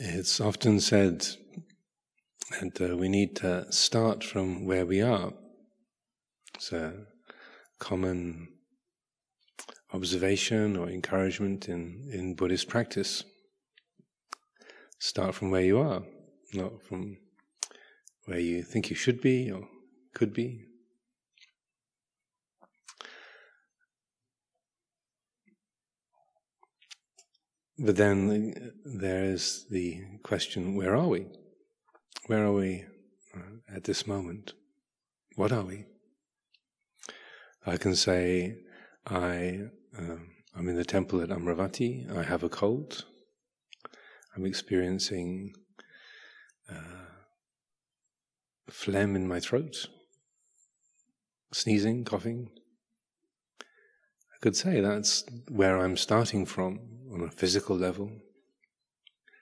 It's often said that uh, we need to start from where we are. It's a common observation or encouragement in, in Buddhist practice. Start from where you are, not from where you think you should be or could be. But then there is the question where are we? Where are we uh, at this moment? What are we? I can say, I, um, I'm in the temple at Amaravati, I have a cold, I'm experiencing uh, phlegm in my throat, sneezing, coughing. I could say that's where I'm starting from on a physical level.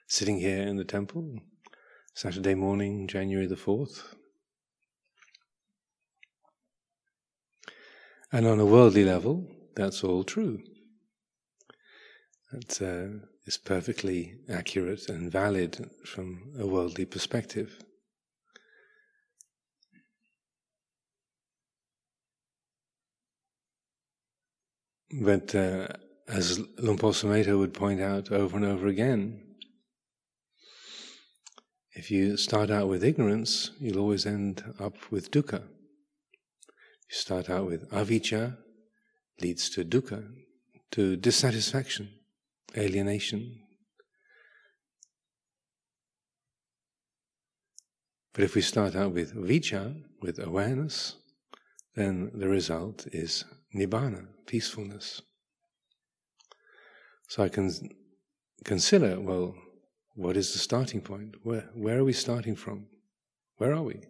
Sitting here in the temple, Saturday morning, January the 4th. And on a worldly level, that's all true. That uh, is perfectly accurate and valid from a worldly perspective. But uh, as Sumedho would point out over and over again, if you start out with ignorance, you'll always end up with dukkha. You start out with avijja, leads to dukkha, to dissatisfaction, alienation. But if we start out with vijja, with awareness, then the result is nibbana, peacefulness. So I can consider, well, what is the starting point? Where, where are we starting from? Where are we?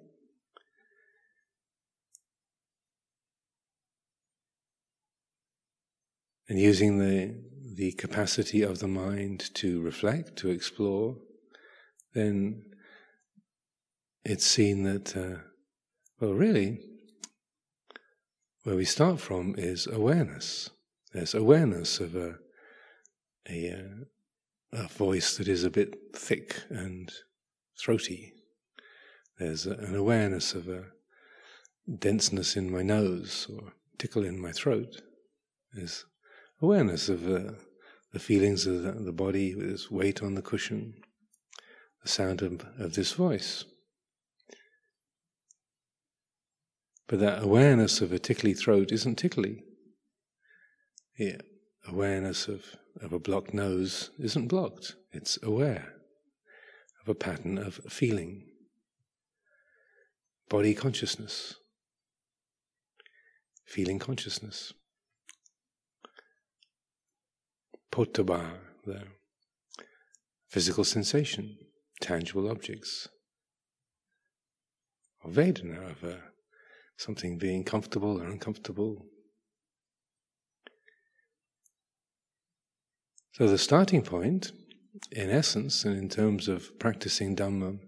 And using the, the capacity of the mind to reflect, to explore, then it's seen that, uh, well, really, where we start from is awareness. There's awareness of a, a, uh, a voice that is a bit thick and throaty. There's a, an awareness of a denseness in my nose or tickle in my throat. There's awareness of uh, the feelings of the, the body with its weight on the cushion, the sound of, of this voice. But that awareness of a tickly throat isn't tickly. Yeah, awareness of, of a blocked nose isn't blocked, it's aware of a pattern of feeling. Body consciousness, feeling consciousness. Photthabba, the physical sensation, tangible objects. Vedana, of a something being comfortable or uncomfortable. So, the starting point, in essence, and in terms of practicing Dhamma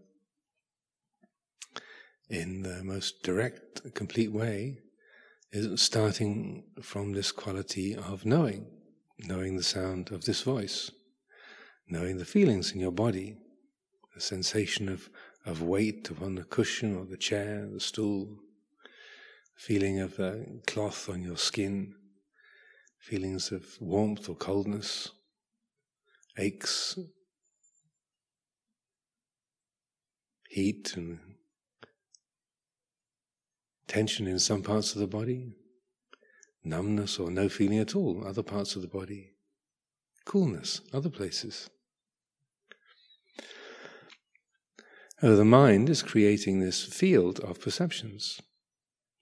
in the most direct, complete way, is starting from this quality of knowing, knowing the sound of this voice, knowing the feelings in your body, the sensation of, of weight upon the cushion or the chair, the stool, feeling of the cloth on your skin, feelings of warmth or coldness, aches, heat, and tension in some parts of the body, numbness or no feeling at all, other parts of the body, coolness, other places. Oh, the mind is creating this field of perceptions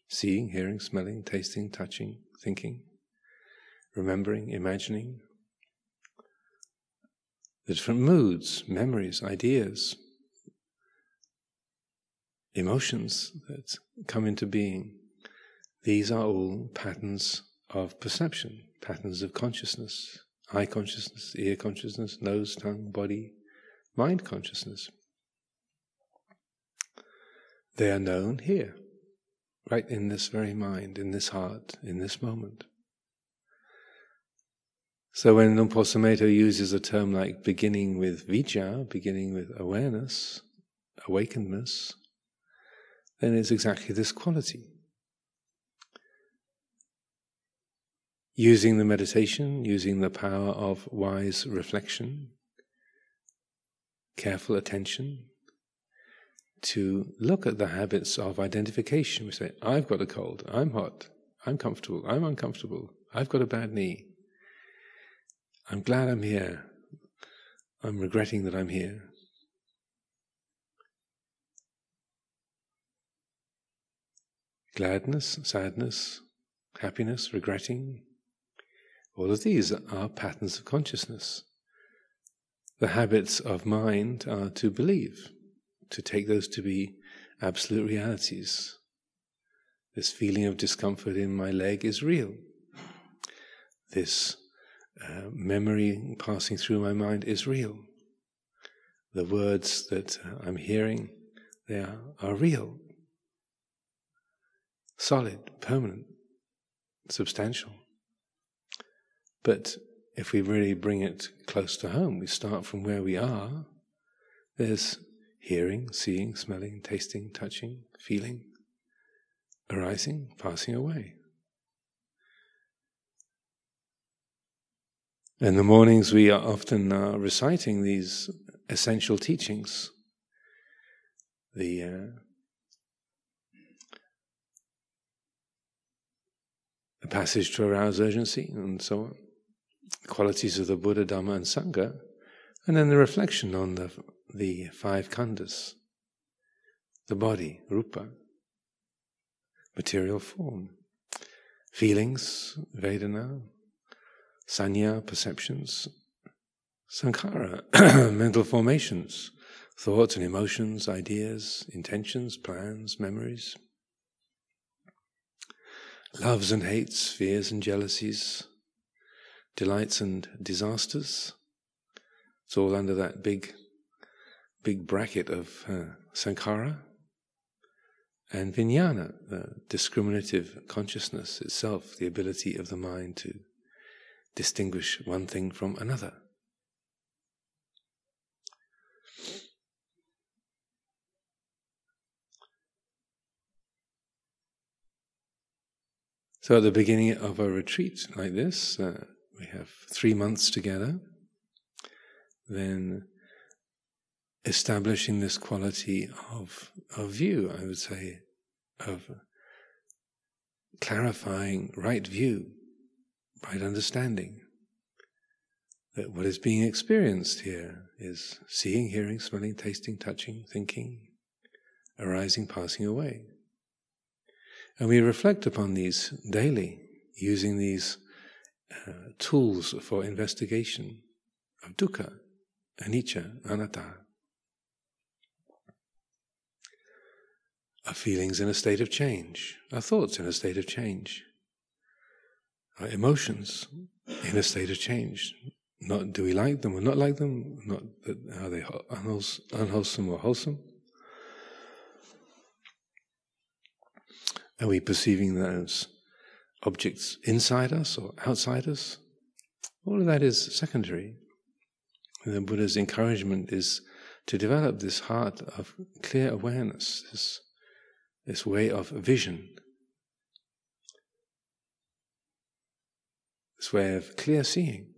seeing, hearing, smelling, tasting, touching, thinking, remembering, imagining. The different moods, memories, ideas, emotions that come into being. These are all patterns of perception, patterns of consciousness, eye consciousness, ear consciousness, nose, tongue, body, mind consciousness. They are known here right in this very mind, in this heart, in this moment. So when Luang Por Sumedho uses a term like beginning with vijja, beginning with awareness, awakenedness, then it's exactly this quality. Using the meditation, using the power of wise reflection, careful attention, to look at the habits of identification. We say, I've got a cold, I'm hot, I'm comfortable, I'm uncomfortable, I've got a bad knee. I'm glad I'm here. I'm regretting that I'm here. Gladness, sadness, happiness, regretting, all of these are patterns of consciousness. The habits of mind are to believe, to take those to be absolute realities. This feeling of discomfort in my leg is real. This uh, memory passing through my mind is real. The words that uh, I'm hearing, they are, are real, solid, permanent, substantial. But if we really bring it close to home, we start from where we are. There's hearing, seeing, smelling, tasting, touching, feeling, arising, passing away. In the mornings, we are often uh, reciting these essential teachings. The uh, passage to arouse urgency, and so on. Qualities of the Buddha, Dhamma, and Sangha, and then the reflection on the the five khandhas, the body, rupa, material form, feelings, vedana, Sanya, perceptions. Sankhara, mental formations, thoughts and emotions, ideas, intentions, plans, memories. Loves and hates, fears and jealousies, delights and disasters. It's all under that big, big bracket of uh, sankhara. And vijnana, the discriminative consciousness itself, the ability of the mind to distinguish one thing from another. So, at the beginning of a retreat like this, uh, we have three months together, then establishing this quality of, of view, I would say, of clarifying right view right understanding that what is being experienced here is seeing, hearing, smelling, tasting, touching, thinking, arising, passing away. And we reflect upon these daily, using these uh, tools for investigation of dukkha, anicca, anatta, our feelings in a state of change, our thoughts in a state of change our emotions in a state of change. Not do we like them or not like them? Not are they unwholesome or wholesome? Are we perceiving those objects inside us or outside us? All of that is secondary. And the Buddha's encouragement is to develop this heart of clear awareness, this, this way of vision, this way of clear seeing.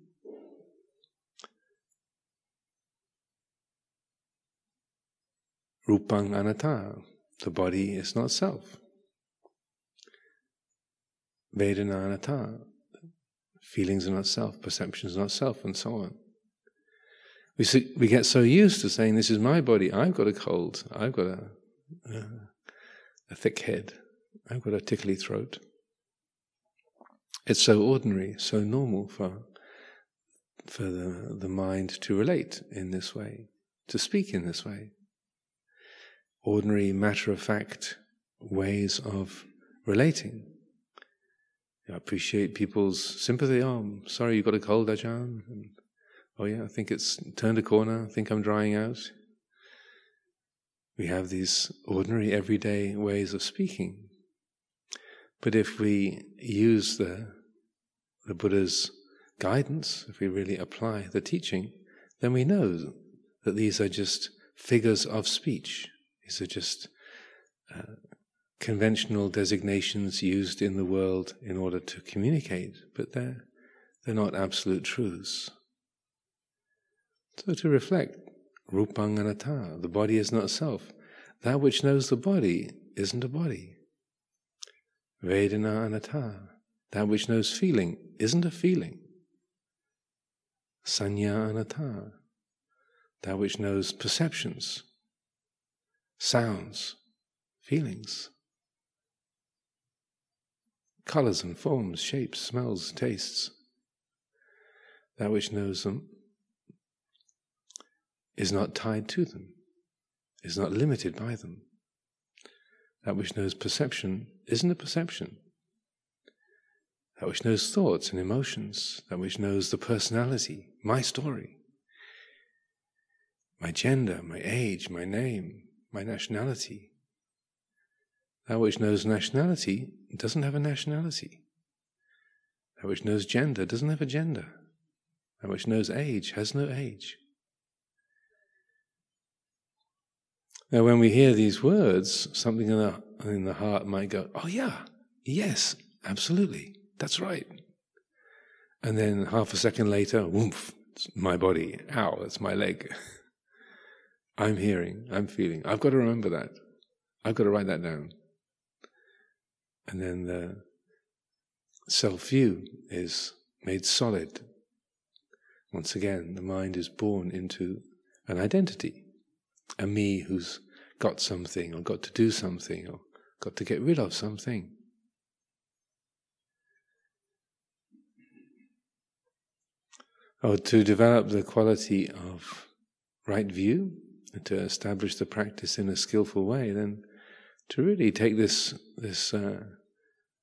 Rupang anatta, the body is not self. Vedana anatta, feelings are not self, perceptions are not self, and so on. We, see, we get so used to saying, This is my body, I've got a cold, I've got a, a, a thick head, I've got a tickly throat. It's so ordinary, so normal for, for the, the mind to relate in this way, to speak in this way. Ordinary, matter of fact ways of relating. I appreciate people's sympathy. Oh, I'm sorry you've got a cold, Ajahn. And, oh, yeah, I think it's turned a corner. I think I'm drying out. We have these ordinary, everyday ways of speaking. But if we use the, the Buddha's guidance, if we really apply the teaching, then we know that these are just figures of speech. These are just uh, conventional designations used in the world in order to communicate, but they're, they're not absolute truths. So to reflect, rupang anatta, the body is not self. That which knows the body isn't a body. Vedana anatta, that which knows feeling isn't a feeling. Sanya anatta, that which knows perceptions, sounds, feelings, colors and forms, shapes, smells, tastes. That which knows them is not tied to them, is not limited by them. That which knows perception isn't a perception. That which knows thoughts and emotions, that which knows the personality, my story, my gender, my age, my name, my nationality. That which knows nationality doesn't have a nationality. That which knows gender doesn't have a gender. That which knows age has no age. Now, when we hear these words, something in the, in the heart might go, Oh, yeah, yes, absolutely, that's right. And then half a second later, whoomph, it's my body, ow, it's my leg. I'm hearing, I'm feeling. I've got to remember that. I've got to write that down. And then the self view is made solid. Once again, the mind is born into an identity, a me who's got something, or got to do something, or got to get rid of something. Or to develop the quality of right view, and to establish the practice in a skillful way, then to really take this this uh,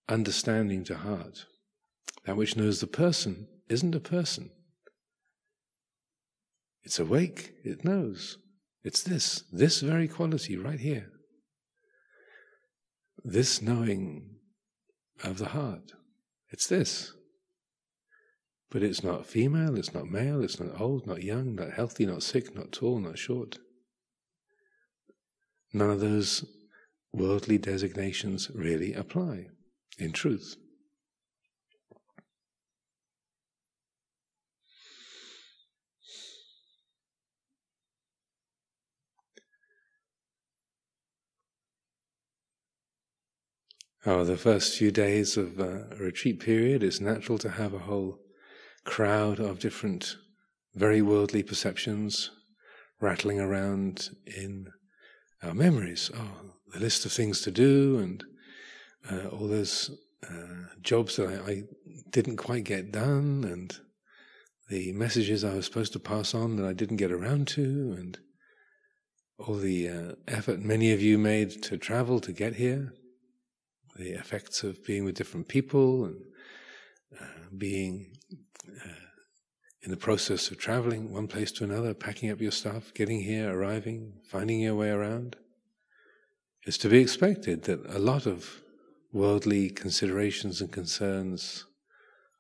understanding to heart. That which knows the person isn't a person. It's awake, it knows. It's this, this very quality right here. This knowing of the heart. It's this. But it's not female, it's not male, it's not old, not young, not healthy, not sick, not tall, not short. None of those worldly designations really apply in truth. Oh, the first few days of a retreat period, it's natural to have a whole crowd of different, very worldly perceptions rattling around in our memories. Oh, the list of things to do and uh, all those uh, jobs that I, I, didn't quite get done, and the messages I was supposed to pass on that I didn't get around to, and all the uh, effort many of you made to travel to get here, the effects of being with different people and uh, being uh, in the process of traveling one place to another, packing up your stuff, getting here, arriving, finding your way around. It's to be expected that a lot of worldly considerations and concerns,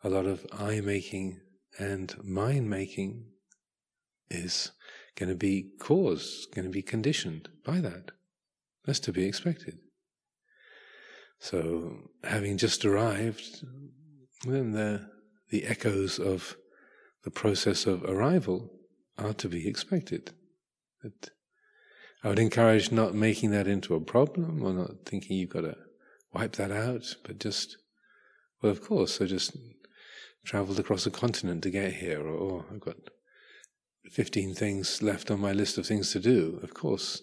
a lot of eye making and mind making is going to be caused, going to be conditioned by that. That's to be expected. So, having just arrived, then the, the echoes of the process of arrival are to be expected. But I would encourage not making that into a problem or not thinking you've got to wipe that out, but just, well, of course, I just traveled across a continent to get here, or, or I've got 15 things left on my list of things to do. Of course,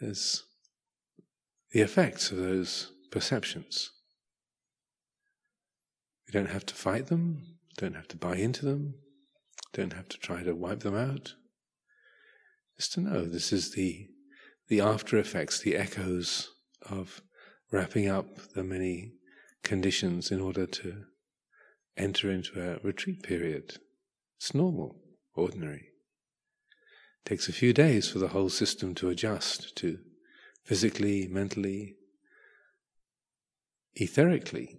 there's the effects of those perceptions. We don't have to fight them, don't have to buy into them, don't have to try to wipe them out. Just to know this is the the after effects, the echoes of wrapping up the many conditions in order to enter into a retreat period. It's normal, ordinary. It takes a few days for the whole system to adjust to physically, mentally, etherically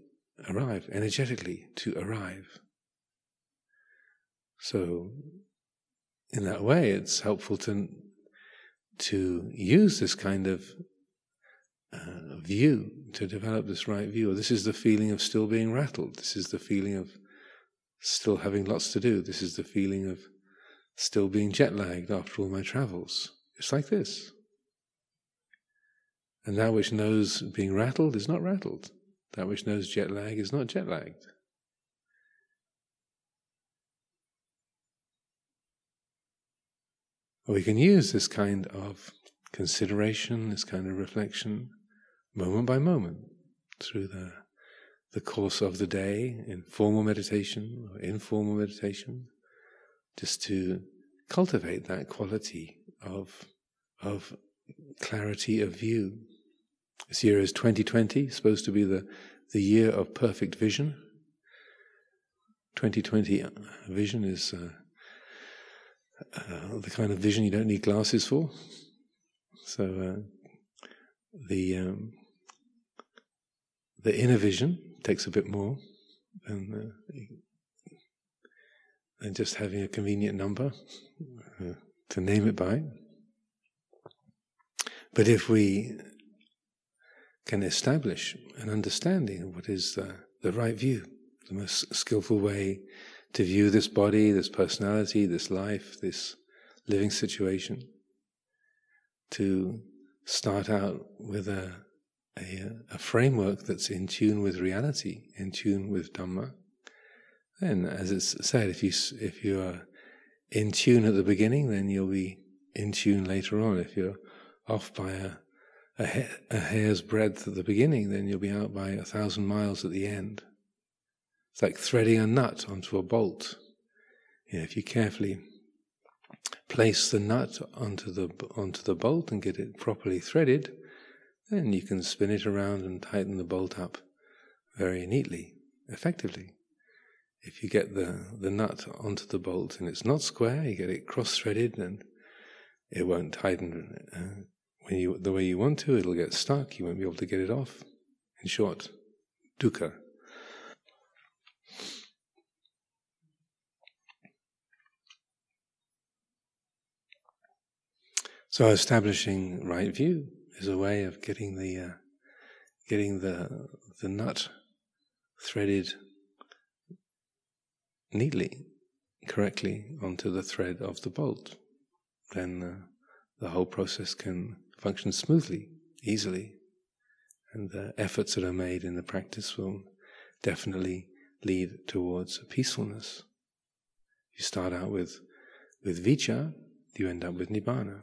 arrive, energetically to arrive. So, in that way, it's helpful to to use this kind of uh, view to develop this right view. This is the feeling of still being rattled. This is the feeling of still having lots to do. This is the feeling of still being jet lagged after all my travels. It's like this. And that which knows being rattled is not rattled. That which knows jet lag is not jet lagged. We can use this kind of consideration, this kind of reflection, moment by moment, through the, the course of the day, in formal meditation or informal meditation, just to cultivate that quality of, of clarity of view. This year is 2020, supposed to be the, the year of perfect vision. 2020 vision is uh, uh, the kind of vision you don't need glasses for. So uh, the um, the inner vision takes a bit more than, uh, than just having a convenient number uh, to name it by. But if we can establish an understanding of what is the, the right view, the most skillful way to view this body, this personality, this life, this living situation, to start out with a, a, a, framework that's in tune with reality, in tune with Dhamma. Then, as it's said, if you if you are in tune at the beginning, then you'll be in tune later on. If you're off by a a, ha- a hair's breadth at the beginning, then you'll be out by a thousand miles at the end. It's like threading a nut onto a bolt. You know, if you carefully place the nut onto the onto the bolt and get it properly threaded, then you can spin it around and tighten the bolt up very neatly, effectively. If you get the, the nut onto the bolt and it's not square, you get it cross threaded and it won't tighten uh, when you the way you want to, it'll get stuck, you won't be able to get it off. In short, dukkha. So establishing right view is a way of getting the uh, getting the the nut threaded neatly, correctly onto the thread of the bolt. Then uh, the whole process can function smoothly, easily, and the efforts that are made in the practice will definitely lead towards peacefulness. You start out with with vijja, you end up with nibbana.